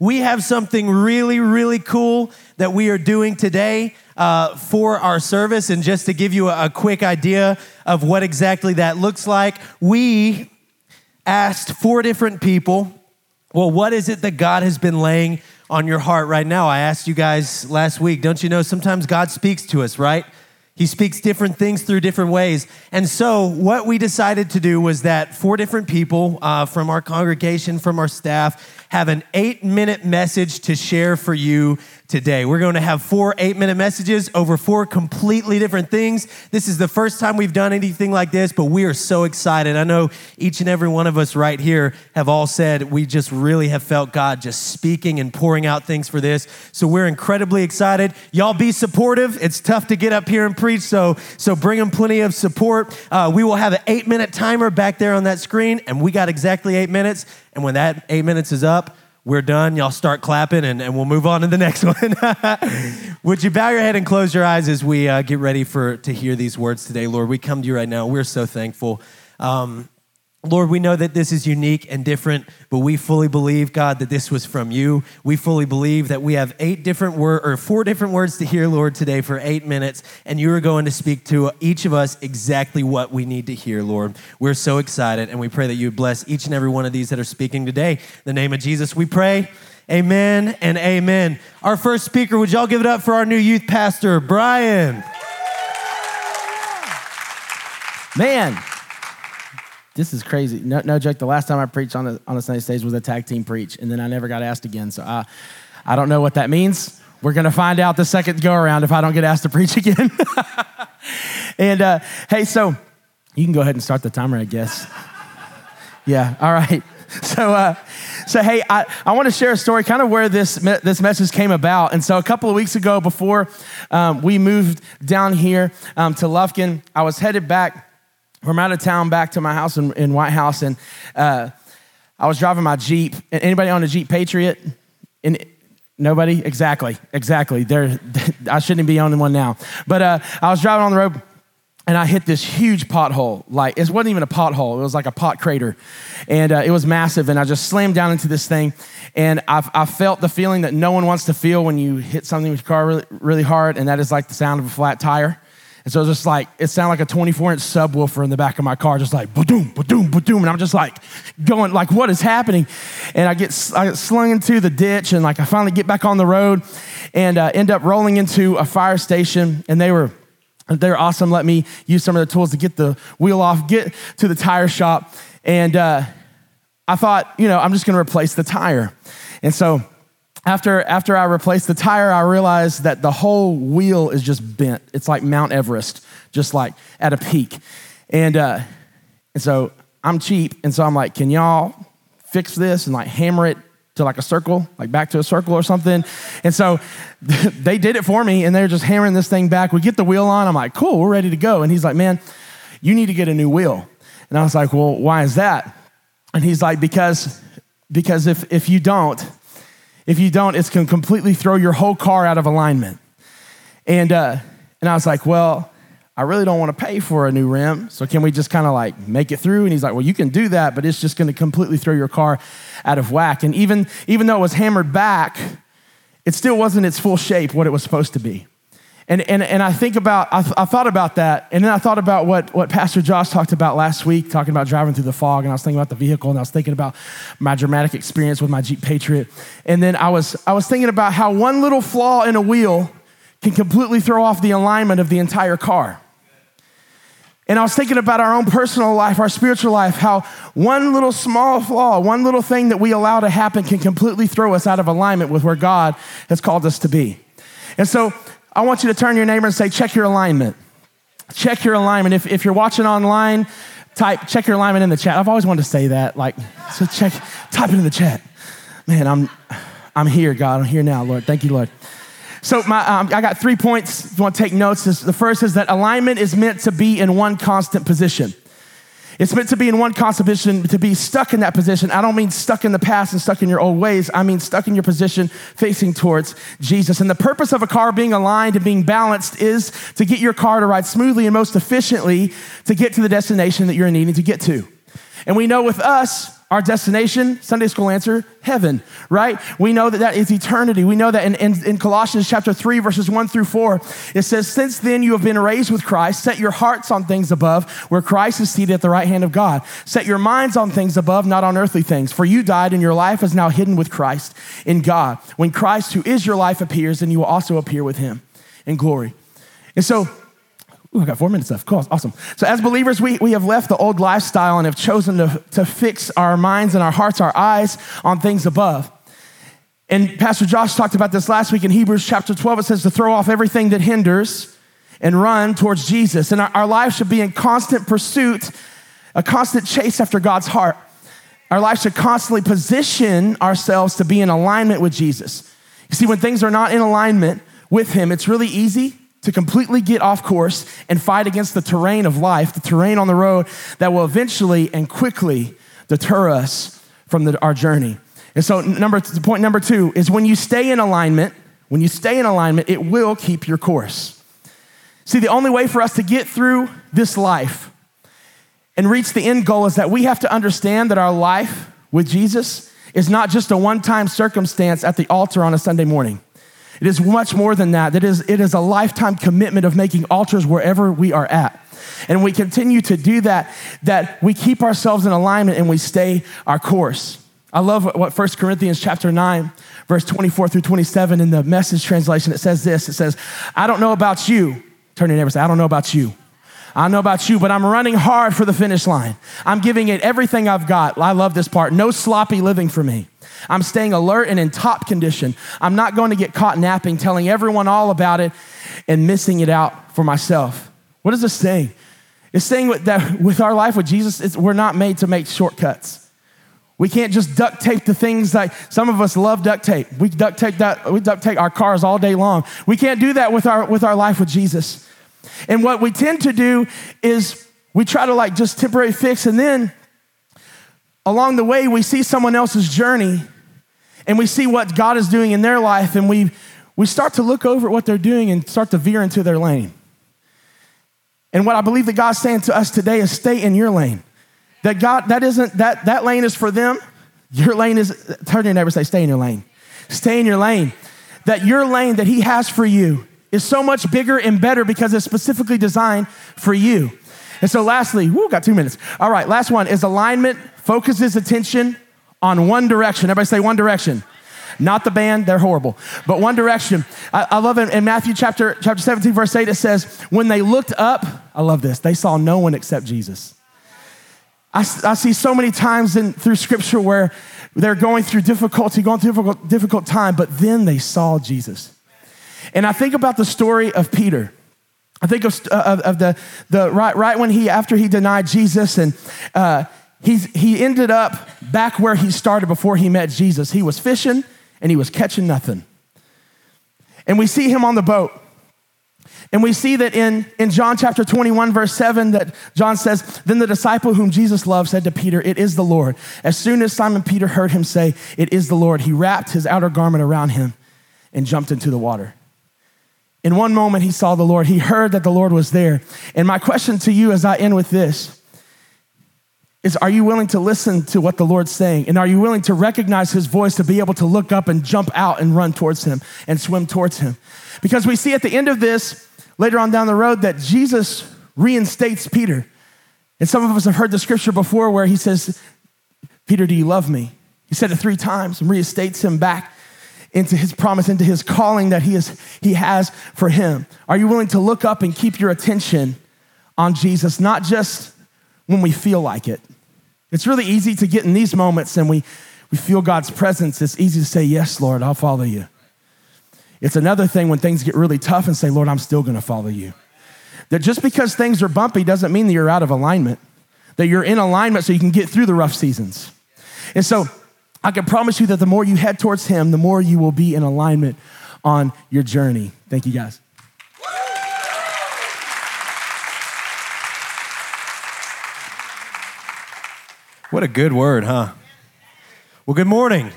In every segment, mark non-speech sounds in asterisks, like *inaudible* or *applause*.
We have something really, really cool that we are doing today uh, for our service. And just to give you a, a quick idea of what exactly that looks like, we asked four different people, well, what is it that God has been laying on your heart right now? I asked you guys last week, don't you know sometimes God speaks to us, right? He speaks different things through different ways. And so, what we decided to do was that four different people uh, from our congregation, from our staff, have an eight minute message to share for you today. We're going to have four eight minute messages over four completely different things. This is the first time we've done anything like this, but we are so excited. I know each and every one of us right here have all said we just really have felt God just speaking and pouring out things for this. So we're incredibly excited. Y'all be supportive. It's tough to get up here and preach, so so bring them plenty of support. Uh, we will have an eight minute timer back there on that screen, and we got exactly eight minutes. And when that eight minutes is up, we're done. Y'all start clapping and, and we'll move on to the next *laughs* one. *laughs* Would you bow your head and close your eyes as we uh, get ready for to hear these words today, Lord? We come to you right now. We're so thankful. Um, Lord, we know that this is unique and different, but we fully believe, God, that this was from you. We fully believe that we have eight different words or four different words to hear, Lord, today for eight minutes, and you are going to speak to each of us exactly what we need to hear, Lord. We're so excited, and we pray that you bless each and every one of these that are speaking today. In the name of Jesus, we pray. Amen and amen. Our first speaker, would y'all give it up for our new youth pastor, Brian? Man, this is crazy. No, no joke. The last time I preached on a, on a Sunday stage was a tag team preach, and then I never got asked again. So I, I don't know what that means. We're going to find out the second go around if I don't get asked to *laughs* preach again. *laughs* and uh, hey, so you can go ahead and start the timer, I guess. *laughs* yeah, all right. So, uh, so hey, I, I want to share a story, kind of where this me- this message came about. And so, a couple of weeks ago, before um, we moved down here um, to Lufkin, I was headed back from out of town back to my house in, in White House, and uh, I was driving my Jeep. Anybody on a Jeep Patriot? In, nobody? Exactly, exactly. There, *laughs* I shouldn't be owning one now. But uh, I was driving on the road, and I hit this huge pothole. Like it wasn't even a pothole; it was like a pot crater, and uh, it was massive. And I just slammed down into this thing, and I, I felt the feeling that no one wants to feel when you hit something with your car really, really hard, and that is like the sound of a flat tire. And so it's just like, it sounded like a 24 inch subwoofer in the back of my car, just like, ba-doom, ba-doom, ba-doom. And I'm just like going, like, what is happening? And I get, I get slung into the ditch and like I finally get back on the road and uh, end up rolling into a fire station. And they were, they were awesome. Let me use some of the tools to get the wheel off, get to the tire shop. And uh, I thought, you know, I'm just going to replace the tire. And so after, after I replaced the tire, I realized that the whole wheel is just bent. It's like Mount Everest, just like at a peak. And, uh, and so I'm cheap. And so I'm like, can y'all fix this and like hammer it to like a circle, like back to a circle or something? And so *laughs* they did it for me and they're just hammering this thing back. We get the wheel on. I'm like, cool, we're ready to go. And he's like, man, you need to get a new wheel. And I was like, well, why is that? And he's like, because, because if, if you don't, if you don't, it's going to completely throw your whole car out of alignment. And, uh, and I was like, well, I really don't want to pay for a new rim. So can we just kind of like make it through? And he's like, well, you can do that, but it's just going to completely throw your car out of whack. And even, even though it was hammered back, it still wasn't its full shape, what it was supposed to be. And, and, and I think about, I, I, thought about that, and then I thought about what, what Pastor Josh talked about last week, talking about driving through the fog, and I was thinking about the vehicle, and I was thinking about my dramatic experience with my Jeep Patriot. And then I was, I was thinking about how one little flaw in a wheel can completely throw off the alignment of the entire car. And I was thinking about our own personal life, our spiritual life, how one little small flaw, one little thing that we allow to happen can completely throw us out of alignment with where God has called us to be. And so I want you to turn your neighbor and say, check your alignment. Check your alignment. If, if you're watching online, type, check your alignment in the chat. I've always wanted to say that. Like, so check, type it in the chat. Man, I'm, I'm here, God. I'm here now, Lord. Thank you, Lord. So my, um, I got three points. If you want to take notes, the first is that alignment is meant to be in one constant position. It's meant to be in one position, to be stuck in that position. I don't mean stuck in the past and stuck in your old ways. I mean stuck in your position facing towards Jesus. And the purpose of a car being aligned and being balanced is to get your car to ride smoothly and most efficiently to get to the destination that you're needing to get to. And we know with us, our destination, Sunday school answer, heaven, right? We know that that is eternity. We know that in, in, in, Colossians chapter 3, verses 1 through 4, it says, Since then you have been raised with Christ, set your hearts on things above, where Christ is seated at the right hand of God. Set your minds on things above, not on earthly things. For you died, and your life is now hidden with Christ in God. When Christ, who is your life, appears, then you will also appear with him in glory. And so, I got four minutes left. Cool, awesome. So, as believers, we, we have left the old lifestyle and have chosen to, to fix our minds and our hearts, our eyes on things above. And Pastor Josh talked about this last week in Hebrews chapter 12. It says to throw off everything that hinders and run towards Jesus. And our, our lives should be in constant pursuit, a constant chase after God's heart. Our life should constantly position ourselves to be in alignment with Jesus. You see, when things are not in alignment with Him, it's really easy to completely get off course and fight against the terrain of life, the terrain on the road that will eventually and quickly deter us from the, our journey. And so, number point number two is when you stay in alignment, when you stay in alignment, it will keep your course. See, the only way for us to get through this life and reach the end goal is that we have to understand that our life with Jesus is not just a one time circumstance at the altar on a Sunday morning. It is much more than that. It is, it is a lifetime commitment of making altars wherever we are at. And we continue to do that, that we keep ourselves in alignment and we stay our course. I love what 1 Corinthians chapter 9, verse 24 through 27 in the message translation, it says this. It says, I don't know about you. Turn to your neighbor say, I don't know about you. I don't know about you, but I'm running hard for the finish line. I'm giving it everything I've got. I love this part. No sloppy living for me. I'm staying alert and in top condition. I'm not going to get caught napping, telling everyone all about it and missing it out for myself. What is this saying? It's saying that *laughs* with our life with Jesus, we're not made to make shortcuts. We can't just duct tape the things like some of us love duct tape. We duct tape that, we duct tape our cars all day long. We can't do that with our, with our life with Jesus. And what we tend to do is we try to like just temporary fix and then along the way, we see someone else's journey and we see what God is doing in their life, and we, we start to look over at what they're doing and start to veer into their lane. And what I believe that God's saying to us today is stay in your lane. That God, that isn't, that, that lane is for them. Your lane is, turn to your neighbor say, stay in your lane. Stay in your lane. That your lane that He has for you is so much bigger and better because it's specifically designed for you. And so, lastly, woo, got two minutes. All right, last one is alignment focuses attention on one direction. Everybody say one direction. Not the band, they're horrible, but one direction. I, I love it in Matthew chapter, chapter 17, verse 8, it says, When they looked up, I love this, they saw no one except Jesus. I, I see so many times in, through scripture where they're going through difficulty, going through difficult, difficult time, but then they saw Jesus. And I think about the story of Peter. I think of, of, of the, the right, right when he, after he denied Jesus and uh, he's, he ended up back where he started before he met Jesus. He was fishing and he was catching nothing. And we see him on the boat. And we see that in, in John chapter 21, verse 7, that John says, Then the disciple whom Jesus loved said to Peter, It is the Lord. As soon as Simon Peter heard him say, It is the Lord, he wrapped his outer garment around him and jumped into the water. In one moment, he saw the Lord. He heard that the Lord was there. And my question to you as I end with this is are you willing to listen to what the Lord's saying? And are you willing to recognize his voice to be able to look up and jump out and run towards him and swim towards him? Because we see at the end of this, later on down the road, that Jesus reinstates Peter. And some of us have heard the scripture before where he says, Peter, do you love me? He said it three times and reinstates him back into his promise, into his calling that he, is, he has for him. Are you willing to look up and keep your attention on Jesus, not just when we feel like it. It's really easy to get in these moments and we, we feel God's presence. It's easy to say, Yes, Lord, I'll follow you. It's another thing when things get really tough and say, Lord, I'm still gonna follow you. That just because things are bumpy doesn't mean that you're out of alignment, that you're in alignment so you can get through the rough seasons. And so I can promise you that the more you head towards Him, the more you will be in alignment on your journey. Thank you guys. What a good word, huh? Well, good morning.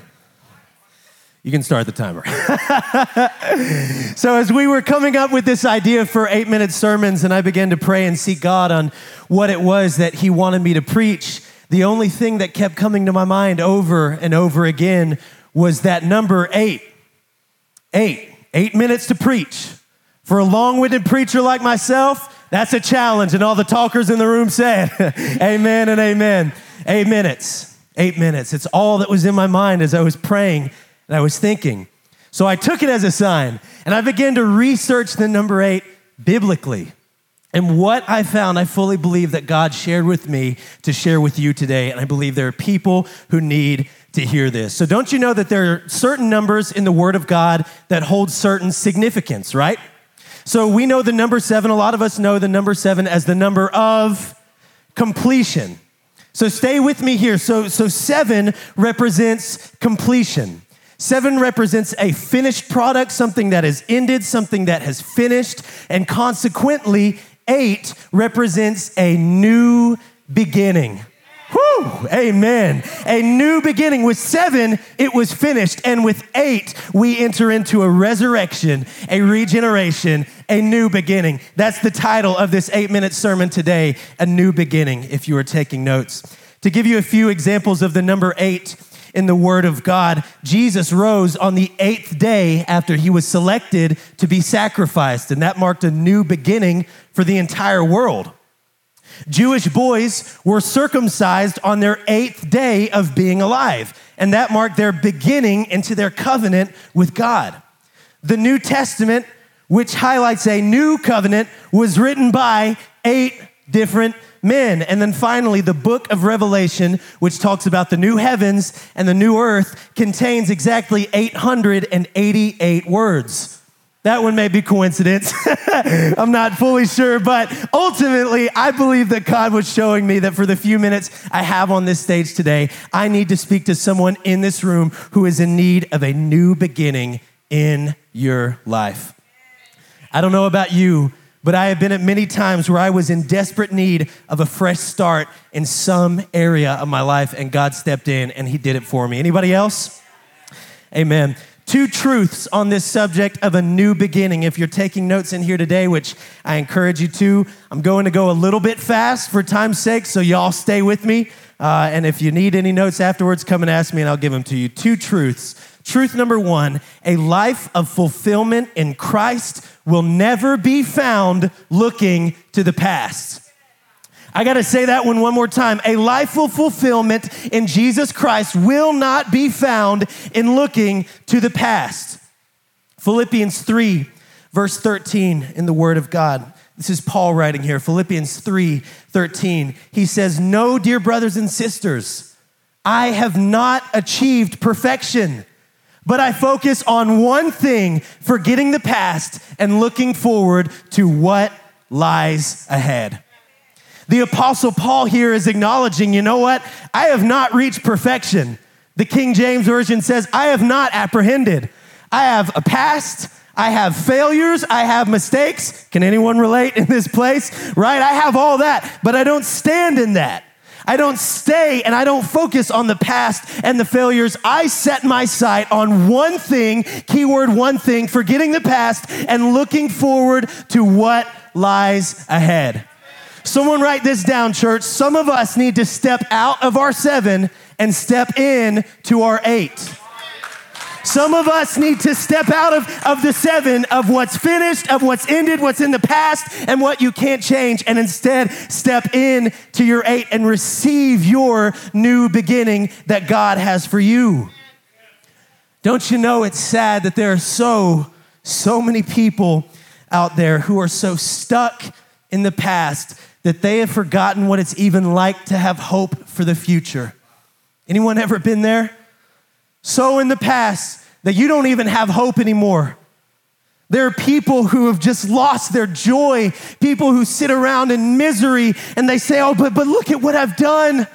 You can start the timer. *laughs* so, as we were coming up with this idea for eight minute sermons, and I began to pray and seek God on what it was that He wanted me to preach, the only thing that kept coming to my mind over and over again was that number eight. Eight. Eight minutes to preach. For a long winded preacher like myself, that's a challenge. And all the talkers in the room said, *laughs* Amen and amen. Eight minutes. Eight minutes. It's all that was in my mind as I was praying and I was thinking. So I took it as a sign and I began to research the number eight biblically. And what I found, I fully believe that God shared with me to share with you today. And I believe there are people who need to hear this. So, don't you know that there are certain numbers in the Word of God that hold certain significance, right? So, we know the number seven. A lot of us know the number seven as the number of completion. So, stay with me here. So, so seven represents completion. Seven represents a finished product, something that has ended, something that has finished, and consequently, eight represents a new beginning. Whew, amen. A new beginning. With seven, it was finished. And with eight, we enter into a resurrection, a regeneration, a new beginning. That's the title of this eight minute sermon today A New Beginning, if you are taking notes. To give you a few examples of the number eight, in the Word of God. Jesus rose on the eighth day after he was selected to be sacrificed, and that marked a new beginning for the entire world. Jewish boys were circumcised on their eighth day of being alive, and that marked their beginning into their covenant with God. The New Testament, which highlights a new covenant, was written by eight different men. And then finally, the book of Revelation, which talks about the new heavens and the new earth, contains exactly 888 words. That one may be coincidence. *laughs* I'm not fully sure, but ultimately, I believe that God was showing me that for the few minutes I have on this stage today, I need to speak to someone in this room who is in need of a new beginning in your life. I don't know about you, but I have been at many times where I was in desperate need of a fresh start in some area of my life, and God stepped in and He did it for me. Anybody else? Amen two truths on this subject of a new beginning. If you're taking notes in here today, which I encourage you to, I'm going to go a little bit fast for time's sake, so y'all stay with me. Uh, and if you need any notes afterwards, come and ask me and I'll give them to you. Two truths. Truth number one a life of fulfillment in Christ will never be found looking to the past. I got to say that one one more time. A life of fulfillment in Jesus Christ will not be found in looking to the past. Philippians 3, verse 13 in the Word of God. This is Paul writing here. Philippians 3, 13. He says, No, dear brothers and sisters, I have not achieved perfection, but I focus on one thing, forgetting the past and looking forward to what lies ahead. The Apostle Paul here is acknowledging, you know what? I have not reached perfection. The King James Version says, I have not apprehended. I have a past. I have failures. I have mistakes. Can anyone relate in this place? Right? I have all that, but I don't stand in that. I don't stay and I don't focus on the past and the failures. I set my sight on one thing, keyword one thing, forgetting the past and looking forward to what lies ahead. Someone write this down, church. Some of us need to step out of our seven and step in to our eight. Some of us need to step out of, of the seven of what's finished, of what's ended, what's in the past, and what you can't change, and instead step in to your eight and receive your new beginning that God has for you. Don't you know it's sad that there are so, so many people out there who are so stuck in the past that they have forgotten what it's even like to have hope for the future. Anyone ever been there? So in the past that you don't even have hope anymore. There are people who have just lost their joy, people who sit around in misery and they say, Oh, but, but look at what I've done.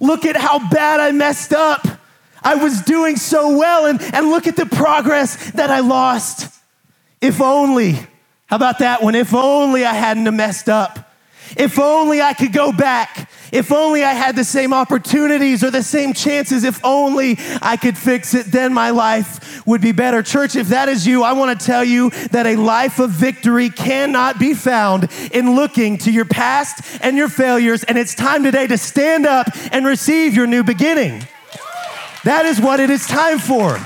Look at how bad I messed up. I was doing so well, and, and look at the progress that I lost. If only, how about that one? If only I hadn't messed up. If only I could go back If only I had the same opportunities or the same chances. If only I could fix it, then my life would be better. Church, if that is you, I want to tell you that a life of victory cannot be found in looking to your past and your failures. And it's time today to stand up and receive your new beginning. That is what it is time for.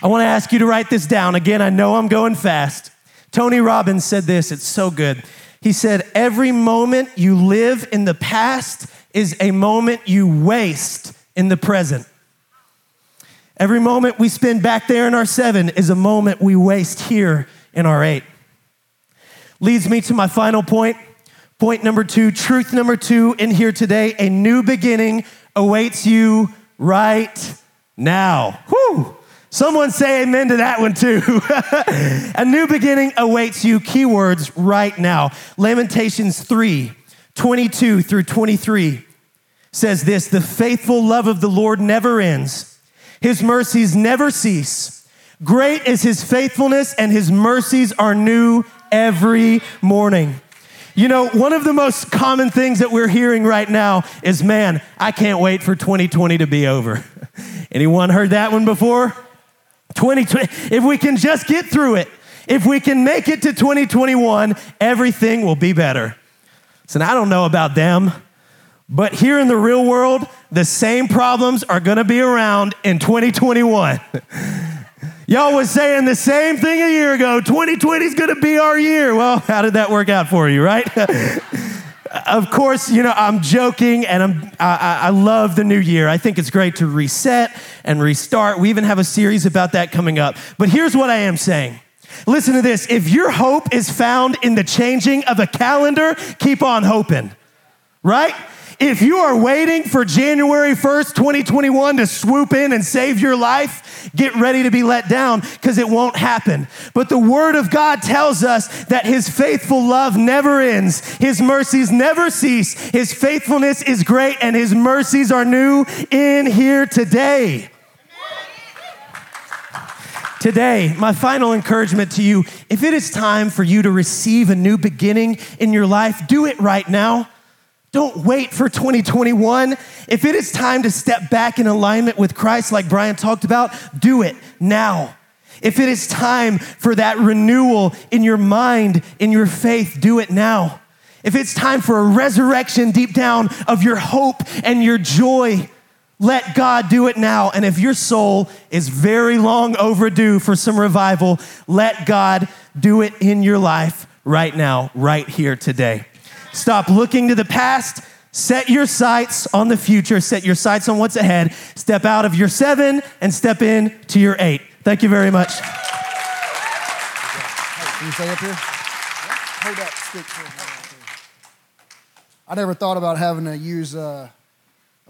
I want to ask you to write this down. Again, I know I'm going fast. Tony Robbins said this, it's so good. He said, Every moment you live in the past is a moment you waste in the present. Every moment we spend back there in our seven is a moment we waste here in our eight. Leads me to my final point. Point number two, truth number two in here today a new beginning awaits you right now. Whew. Someone say amen to that one too. *laughs* a new beginning awaits you. Keywords right now. Lamentations 3 22 through 23 says this The faithful love of the Lord never ends, his mercies never cease. Great is his faithfulness, and his mercies are new every morning. You know, one of the most common things that we're hearing right now is, man, I can't wait for 2020 to be over. *laughs* Anyone heard that one before? 2020, if we can just get through it, if we can make it to 2021, everything will be better. So I don't know about them, but here in the real world, the same problems are gonna be around in 2021. *laughs* Y'all was saying the same thing a year ago. 2020 is gonna be our year. Well, how did that work out for you, right? *laughs* of course, you know, I'm joking and I'm, I, I, love the new year. I think it's great to reset and restart. We even have a series about that coming up. But here's what I am saying. Listen to this. If your hope is found in the changing of a calendar, keep on hoping, right? If you are waiting for January 1st, 2021 to swoop in and save your life, get ready to be let down because it won't happen. But the Word of God tells us that His faithful love never ends, His mercies never cease, His faithfulness is great, and His mercies are new in here today. Today, my final encouragement to you if it is time for you to receive a new beginning in your life, do it right now. Don't wait for 2021. If it is time to step back in alignment with Christ, like Brian talked about, do it now. If it is time for that renewal in your mind, in your faith, do it now. If it's time for a resurrection deep down of your hope and your joy, let God do it now. And if your soul is very long overdue for some revival, let God do it in your life right now, right here today. Stop looking to the past. Set your sights on the future. Set your sights on what's ahead. Step out of your seven and step in to your eight. Thank you very much. Can you stay up here? Hold that stick I never thought about having to use uh,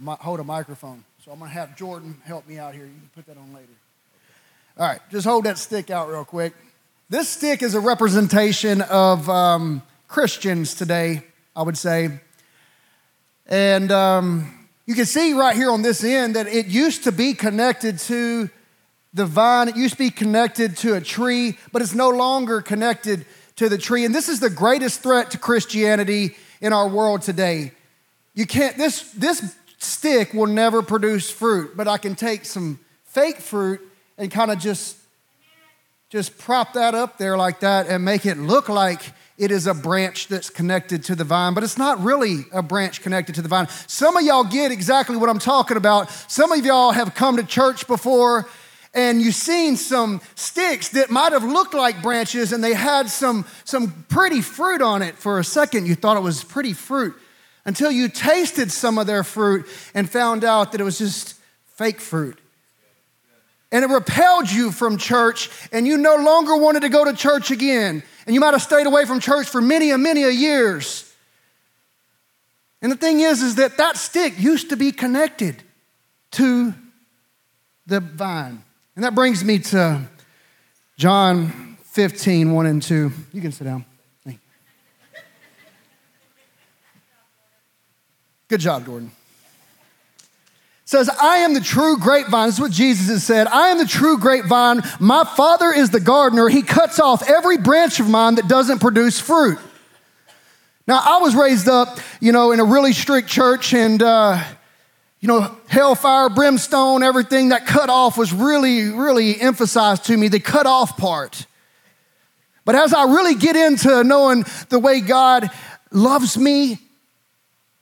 a, hold a microphone, so I'm going to have Jordan help me out here. You can put that on later. All right, just hold that stick out real quick. This stick is a representation of um, Christians today I would say. And um, you can see right here on this end that it used to be connected to the vine, it used to be connected to a tree, but it's no longer connected to the tree. And this is the greatest threat to Christianity in our world today. You can't, this, this stick will never produce fruit, but I can take some fake fruit and kind of just, just prop that up there like that and make it look like it is a branch that's connected to the vine, but it's not really a branch connected to the vine. Some of y'all get exactly what I'm talking about. Some of y'all have come to church before and you've seen some sticks that might have looked like branches and they had some, some pretty fruit on it. For a second, you thought it was pretty fruit until you tasted some of their fruit and found out that it was just fake fruit. And it repelled you from church, and you no longer wanted to go to church again and you might have stayed away from church for many and many years. And the thing is, is that that stick used to be connected to the vine. And that brings me to John 15, 1 and 2. You can sit down. Good job, Gordon says, I am the true grapevine. This is what Jesus has said. I am the true grapevine. My Father is the gardener. He cuts off every branch of mine that doesn't produce fruit. Now, I was raised up, you know, in a really strict church, and, uh, you know, hellfire, brimstone, everything that cut off was really, really emphasized to me, the cut off part. But as I really get into knowing the way God loves me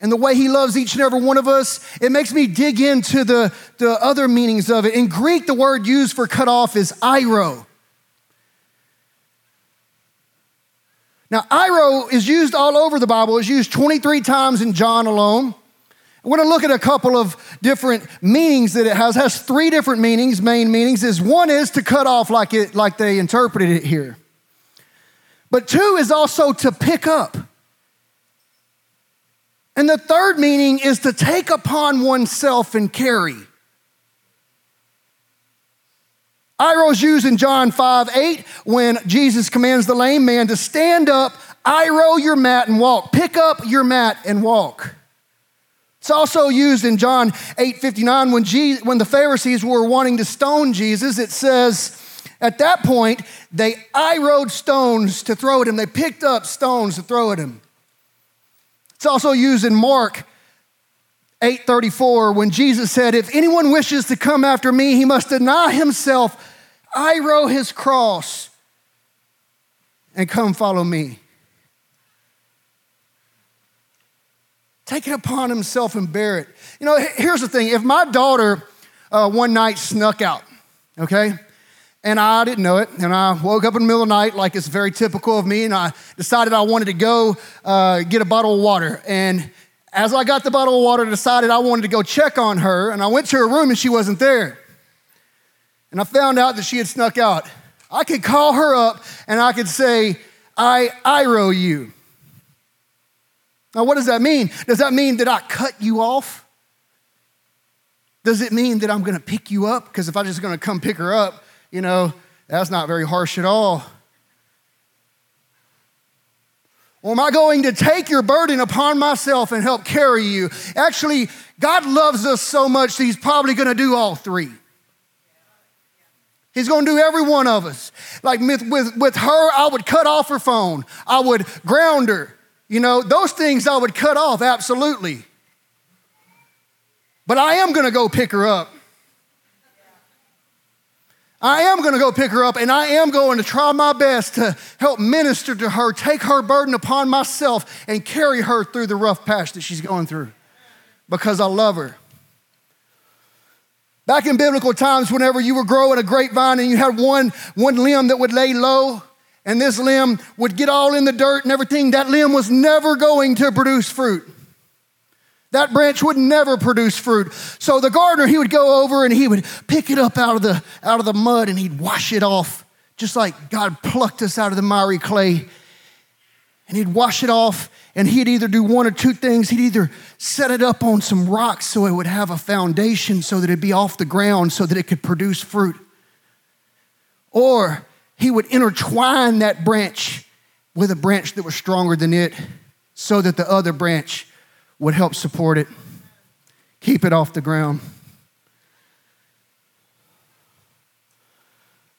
and the way He loves each and every one of us, it makes me dig into the, the other meanings of it. In Greek, the word used for cut off is airo. Now, airo is used all over the Bible. It's used 23 times in John alone. We're going to look at a couple of different meanings that it has. It has three different meanings, main meanings. Is one is to cut off like it like they interpreted it here. But two is also to pick up. And the third meaning is to take upon oneself and carry. Airo's used in John 5 8 when Jesus commands the lame man to stand up, Airo your mat and walk. Pick up your mat and walk. It's also used in John 8 59 when, Jesus, when the Pharisees were wanting to stone Jesus. It says, at that point, they Airoed stones to throw at him. They picked up stones to throw at him. It's also used in Mark 8:34 when Jesus said, "If anyone wishes to come after me, he must deny himself, Airo his cross, and come follow me." Take it upon himself and bear it. You know, here's the thing: if my daughter uh, one night snuck out, okay, and I didn't know it. And I woke up in the middle of the night, like it's very typical of me, and I decided I wanted to go uh, get a bottle of water. And as I got the bottle of water, I decided I wanted to go check on her. And I went to her room, and she wasn't there. And I found out that she had snuck out. I could call her up, and I could say, I Airo you. Now, what does that mean? Does that mean that I cut you off? Does it mean that I'm gonna pick you up? Because if I'm just gonna come pick her up, you know, that's not very harsh at all. Or am I going to take your burden upon myself and help carry you? Actually, God loves us so much that He's probably going to do all three. He's going to do every one of us. Like with, with, with her, I would cut off her phone, I would ground her. You know, those things I would cut off, absolutely. But I am going to go pick her up. I am going to go pick her up and I am going to try my best to help minister to her, take her burden upon myself, and carry her through the rough patch that she's going through because I love her. Back in biblical times, whenever you were growing a grapevine and you had one, one limb that would lay low, and this limb would get all in the dirt and everything, that limb was never going to produce fruit. That branch would never produce fruit. So the gardener, he would go over and he would pick it up out of the, out of the mud and he'd wash it off, just like God plucked us out of the miry clay. And he'd wash it off and he'd either do one or two things. He'd either set it up on some rocks so it would have a foundation so that it'd be off the ground so that it could produce fruit. Or he would intertwine that branch with a branch that was stronger than it so that the other branch would help support it, keep it off the ground.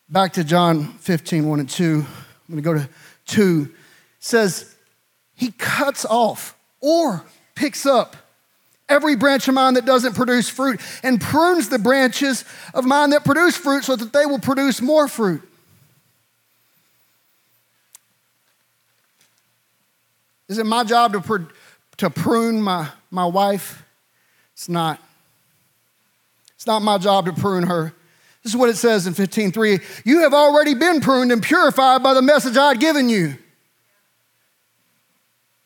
Back to John 15, 1 and 2. I'm going to go to 2. It says, He cuts off or picks up every branch of mine that doesn't produce fruit and prunes the branches of mine that produce fruit so that they will produce more fruit. Is it my job to, produce? To prune my, my wife. It's not. It's not my job to prune her. This is what it says in 15:3. You have already been pruned and purified by the message I had given you.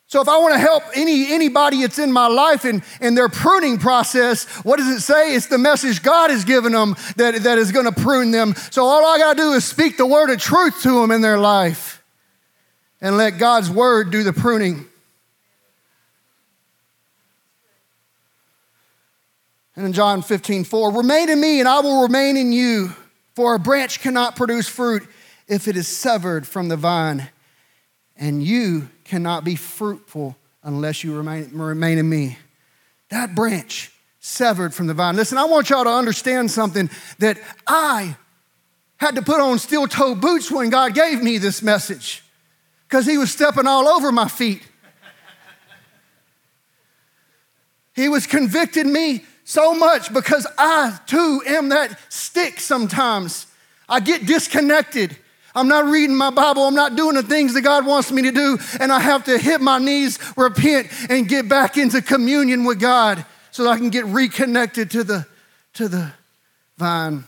So if I want to help any, anybody that's in my life in, in their pruning process, what does it say? It's the message God has given them that, that is going to prune them. So all I got to do is speak the word of truth to them in their life and let God's word do the pruning. And in John 15, 4, remain in me and I will remain in you. For a branch cannot produce fruit if it is severed from the vine, and you cannot be fruitful unless you remain, remain in me. That branch severed from the vine. Listen, I want y'all to understand something that I had to put on steel toe boots when God gave me this message because He was stepping all over my feet. He was convicting me so much because I too am that stick sometimes. I get disconnected. I'm not reading my Bible. I'm not doing the things that God wants me to do. And I have to hit my knees, repent, and get back into communion with God so that I can get reconnected to the, to the vine.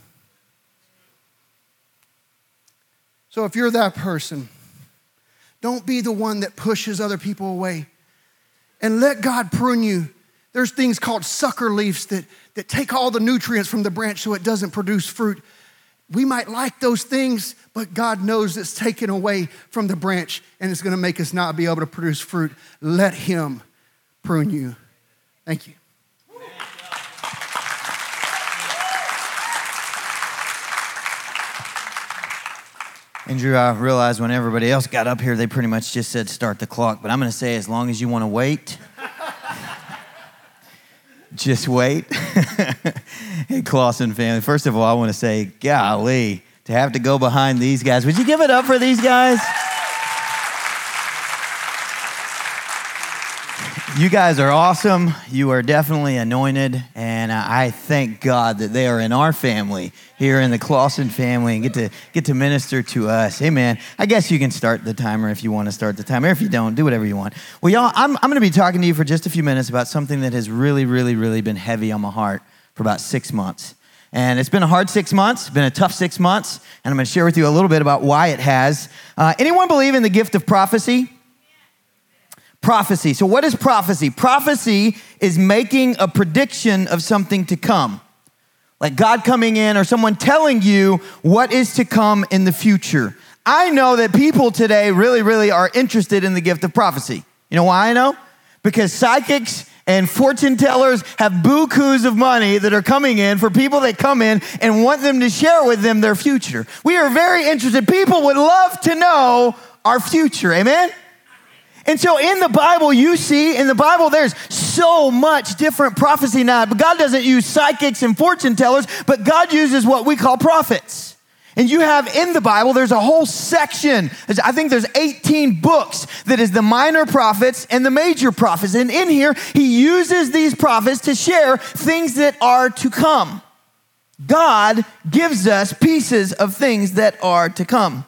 So if you're that person, don't be the one that pushes other people away. And let God prune you. There's things called sucker leaves that, that take all the nutrients from the branch so it doesn't produce fruit. We might like those things, but God knows it's taken away from the branch and it's gonna make us not be able to produce fruit. Let Him prune you. Thank you. Andrew, I realized when everybody else got up here, they pretty much just said start the clock. But I'm to say, as long as you want to wait, just wait. *laughs* hey, Clausen family, first of all, I want to say, golly, to have to go behind these guys. Would you give it up for these guys? You guys are awesome. You are definitely anointed, and I thank God that they are in our family here in the Clausen family and get to get to minister to us. Amen. I guess you can start the timer if you want to start the timer. If you don't, do whatever you want. Well, y'all, I'm, I'm going to be talking to you for just a few minutes about something that has really, really, really been heavy on my heart for about six months. And it's been a hard six months, been a tough six months, and I'm going to share with you a little bit about why it has. Uh, anyone believe in the gift of prophecy? Prophecy. So, what is prophecy? Prophecy is making a prediction of something to come. Like God coming in or someone telling you what is to come in the future. I know that people today really, really are interested in the gift of prophecy. You know why I know? Because psychics and fortune tellers have bukus of money that are coming in for people that come in and want them to share with them their future. We are very interested. People would love to know our future. Amen? And so in the Bible, you see, in the Bible, there's so much different prophecy now. But God doesn't use psychics and fortune tellers, but God uses what we call prophets. And you have in the Bible, there's a whole section. I think there's 18 books that is the minor prophets and the major prophets. And in here, he uses these prophets to share things that are to come. God gives us pieces of things that are to come.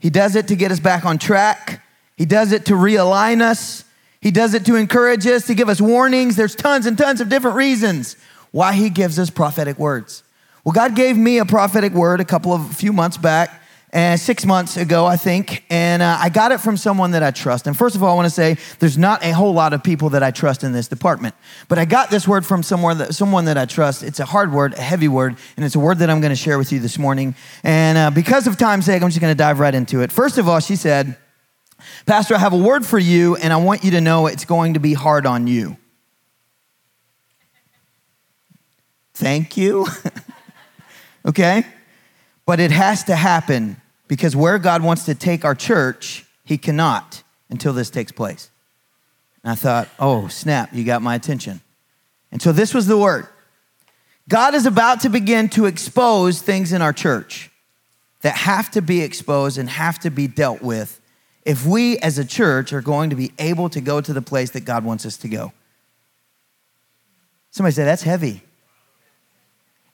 He does it to get us back on track. He does it to realign us. He does it to encourage us, to give us warnings. There's tons and tons of different reasons why he gives us prophetic words. Well, God gave me a prophetic word a couple of a few months back, and six months ago, I think, and uh, I got it from someone that I trust. And first of all, I want to say there's not a whole lot of people that I trust in this department, but I got this word from someone that, someone that I trust. It's a hard word, a heavy word, and it's a word that I'm going to share with you this morning. And uh, because of time's sake, I'm just going to dive right into it. First of all, she said, Pastor, I have a word for you, and I want you to know it's going to be hard on you. Thank you. *laughs* okay? But it has to happen because where God wants to take our church, He cannot until this takes place. And I thought, oh, snap, you got my attention. And so this was the word God is about to begin to expose things in our church that have to be exposed and have to be dealt with if we as a church are going to be able to go to the place that God wants us to go. Somebody say, that's heavy.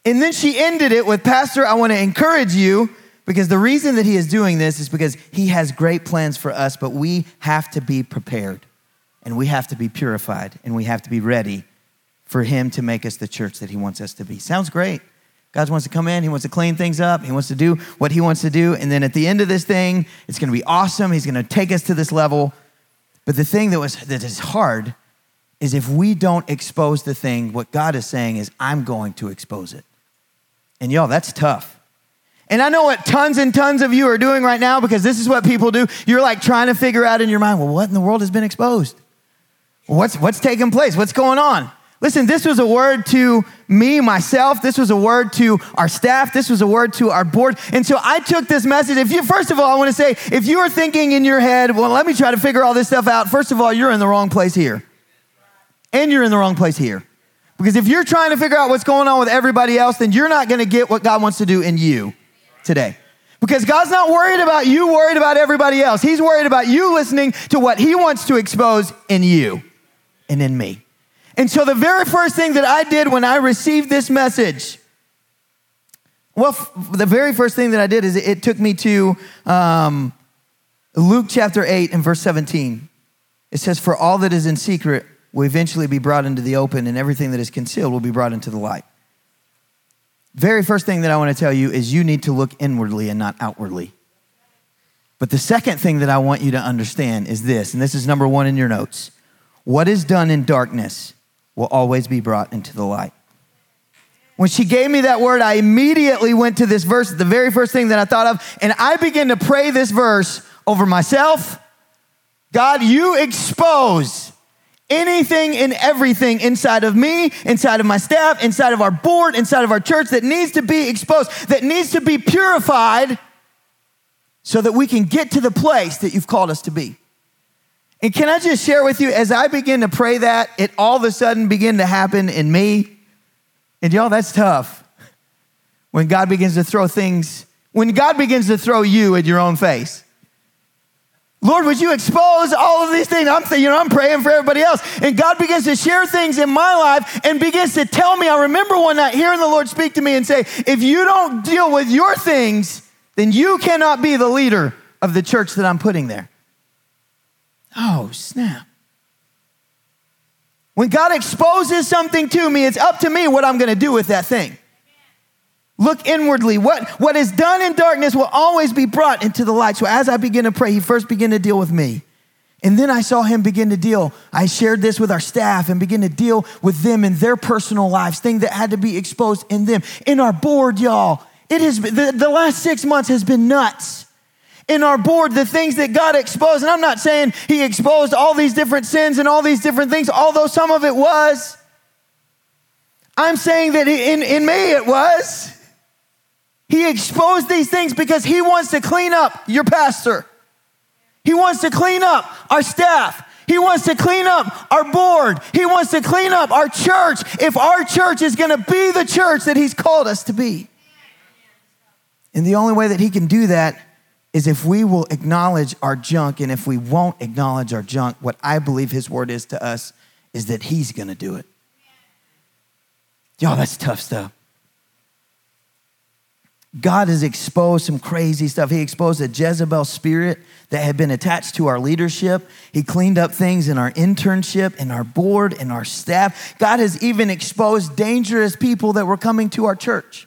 And then she ended it with, Pastor, I want to encourage you because the reason that he is doing this is because he has great plans for us, but we have to be prepared and we have to be purified and we have to be ready for him to make us the church that he wants us to be. Sounds great. God wants to come in, He wants to clean things up, He wants to do what He wants to do. And then at the end of this thing, it's going to be awesome. He's going to take us to this level. But the thing that, was, that is hard is if we don't expose the thing, what God is saying is, I'm going to expose it. And y'all, that's tough. And I know what tons and tons of you are doing right now because this is what people do. You're like trying to figure out in your mind, well, what in the world has been exposed? What's, what's taking place? What's going on? Listen, this was a word to me, myself. This was a word to our staff. This was a word to our board. And so I took this message. If you, first of all, I want to say, if you are thinking in your head, well, let me try to figure all this stuff out. First of all, you're in the wrong place here. And you're in the wrong place here. Because if you're trying to figure out what's going on with everybody else, then you're not going to get what God wants to do in you today. Because God's not worried about you, worried about everybody else. He's worried about you listening to what He wants to expose in you and in me. And so the very first thing that I did when I received this message, well, f- the very first thing that I did is it, it took me to um, Luke chapter 8 and verse 17. It says, For all that is in secret will eventually be brought into the open, and everything that is concealed will be brought into the light. Very first thing that I want to tell you is you need to look inwardly and not outwardly. But the second thing that I want you to understand is this, and this is number one in your notes what is done in darkness will always be brought into the light. When she gave me that word, I immediately went to this verse, the very first thing that I thought of, and I began to pray this verse over myself. God, you expose anything and everything inside of me, inside of my staff, inside of our board, inside of our church that needs to be exposed, that needs to be purified so that we can get to the place that you've called us to be. And can I just share with you, as I begin to pray that, it all of a sudden began to happen in me. And y'all, that's tough. When God begins to throw things, when God begins to throw you at your own face. Lord, would you expose all of these things? I'm you know, I'm praying for everybody else. And God begins to share things in my life and begins to tell me. I remember one night hearing the Lord speak to me and say, if you don't deal with your things, then you cannot be the leader of the church that I'm putting there. Oh, snap. When God exposes something to me, it's up to me what I'm going to do with that thing. Look inwardly. What, what is done in darkness will always be brought into the light. So as I begin to pray, he first began to deal with me. And then I saw him begin to deal. I shared this with our staff and begin to deal with them in their personal lives, things that had to be exposed in them. In our board, y'all, it has been, the, the last six months has been nuts in our board the things that God exposed. And I'm not saying He exposed all these different sins and all these different things, although some of it was. I'm saying that in, in me it was. He exposed these things because He wants to clean up your pastor. He wants to clean up our staff. He wants to clean up our board. He wants to clean up our church if our church is going to be the church that He's called us to be. And the only way that He can do that is if we will acknowledge our junk, and if we won't acknowledge our junk, what I believe his word is to us is that he's gonna do it. Y'all, that's tough stuff. God has exposed some crazy stuff. He exposed a Jezebel spirit that had been attached to our leadership. He cleaned up things in our internship, in our board, in our staff. God has even exposed dangerous people that were coming to our church.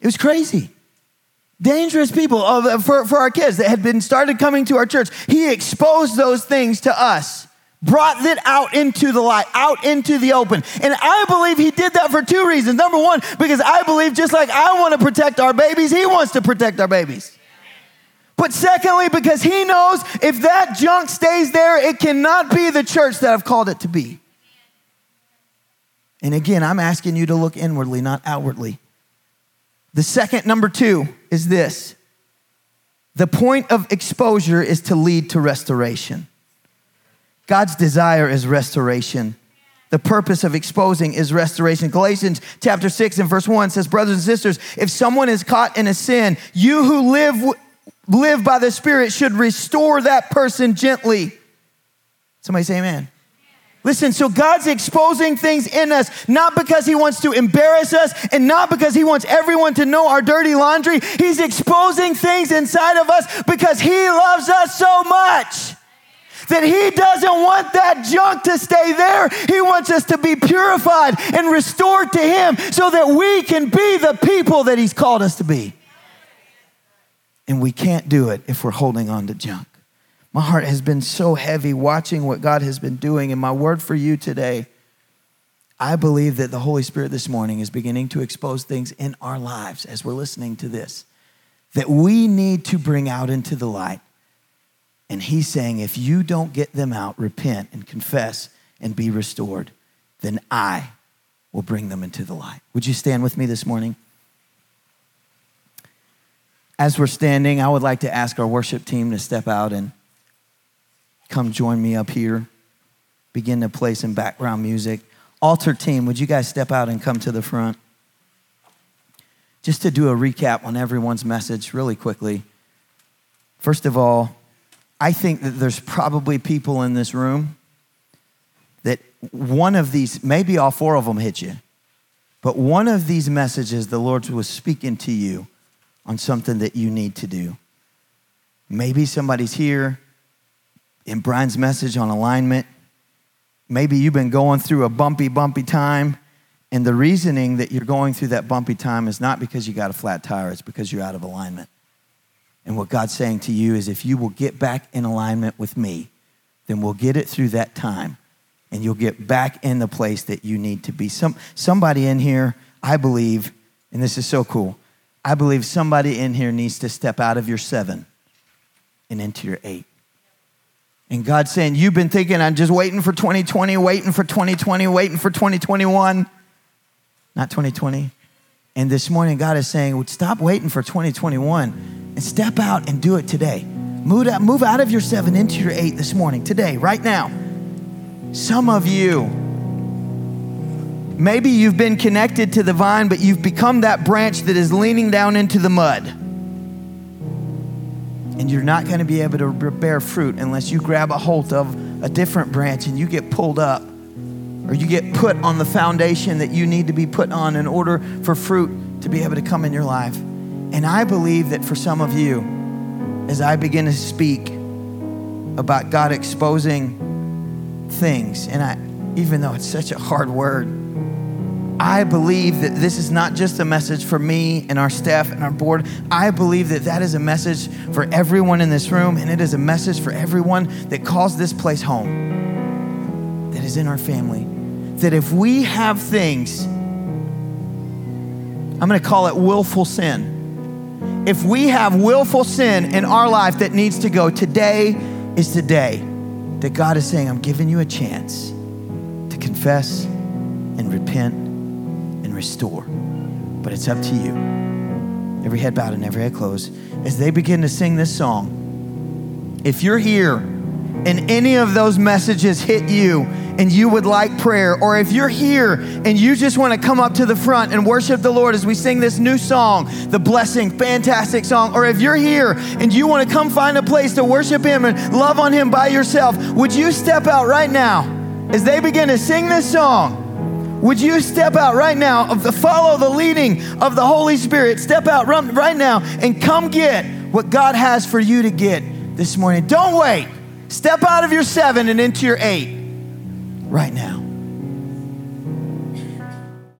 It was crazy dangerous people of, uh, for, for our kids that had been started coming to our church. He exposed those things to us, brought it out into the light, out into the open. And I believe he did that for two reasons. Number one, because I believe just like I want to protect our babies, he wants to protect our babies. But secondly, because he knows if that junk stays there, it cannot be the church that I've called it to be. And again, I'm asking you to look inwardly, not outwardly. The second, number two, is this the point of exposure is to lead to restoration. God's desire is restoration. The purpose of exposing is restoration. Galatians chapter 6 and verse 1 says, Brothers and sisters, if someone is caught in a sin, you who live, live by the Spirit should restore that person gently. Somebody say amen. Listen, so God's exposing things in us, not because He wants to embarrass us and not because He wants everyone to know our dirty laundry. He's exposing things inside of us because He loves us so much that He doesn't want that junk to stay there. He wants us to be purified and restored to Him so that we can be the people that He's called us to be. And we can't do it if we're holding on to junk. My heart has been so heavy watching what God has been doing. And my word for you today, I believe that the Holy Spirit this morning is beginning to expose things in our lives as we're listening to this that we need to bring out into the light. And He's saying, if you don't get them out, repent and confess and be restored, then I will bring them into the light. Would you stand with me this morning? As we're standing, I would like to ask our worship team to step out and come join me up here. Begin to play some background music. Altar team, would you guys step out and come to the front? Just to do a recap on everyone's message really quickly. First of all, I think that there's probably people in this room that one of these, maybe all four of them hit you, but one of these messages, the Lord was speaking to you on something that you need to do. Maybe somebody's here in Brian's message on alignment. Maybe you've been going through a bumpy, bumpy time, and the reasoning that you're going through that bumpy time is not because you got a flat tire, it's because you're out of alignment. And what God's saying to you is if you will get back in alignment with me, then we'll get it through that time and you'll get back in the place that you need to be. Some, somebody in here, I believe, and this is so cool, I believe somebody in here needs to step out of your seven and into your eight. And God's saying, You've been thinking, I'm just waiting for 2020, waiting for 2020, waiting for 2021. Not 2020. And this morning, God is saying, Stop waiting for 2021 and step out and do it today. Move out, move out of your seven into your eight this morning, today, right now. Some of you, maybe you've been connected to the vine, but you've become that branch that is leaning down into the mud. And you're not going to be able to bear fruit unless you grab a hold of a different branch and you get pulled up or you get put on the foundation that you need to be put on in order for fruit to be able to come in your life. And I believe that for some of you, as I begin to speak about God exposing things, and I, even though it's such a hard word, I believe that this is not just a message for me and our staff and our board. I believe that that is a message for everyone in this room, and it is a message for everyone that calls this place home, that is in our family. That if we have things, I'm going to call it willful sin. If we have willful sin in our life that needs to go, today is the day that God is saying, I'm giving you a chance to confess and repent restore. But it's up to you. Every head bowed and every head closed. As they begin to sing this song, if you're here and any of those messages hit you and you would like prayer, or if you're here and you just want to come up to the front and worship the Lord as we sing this new song, the blessing, fantastic song, or if you're here and you want to come find a place to worship Him and love on Him by yourself, would you step out right now as they begin to sing this song? Would you step out right now, of the, follow the leading of the Holy Spirit, step out right now and come get what God has for you to get this morning. Don't wait. Step out of your seven and into your eight right now.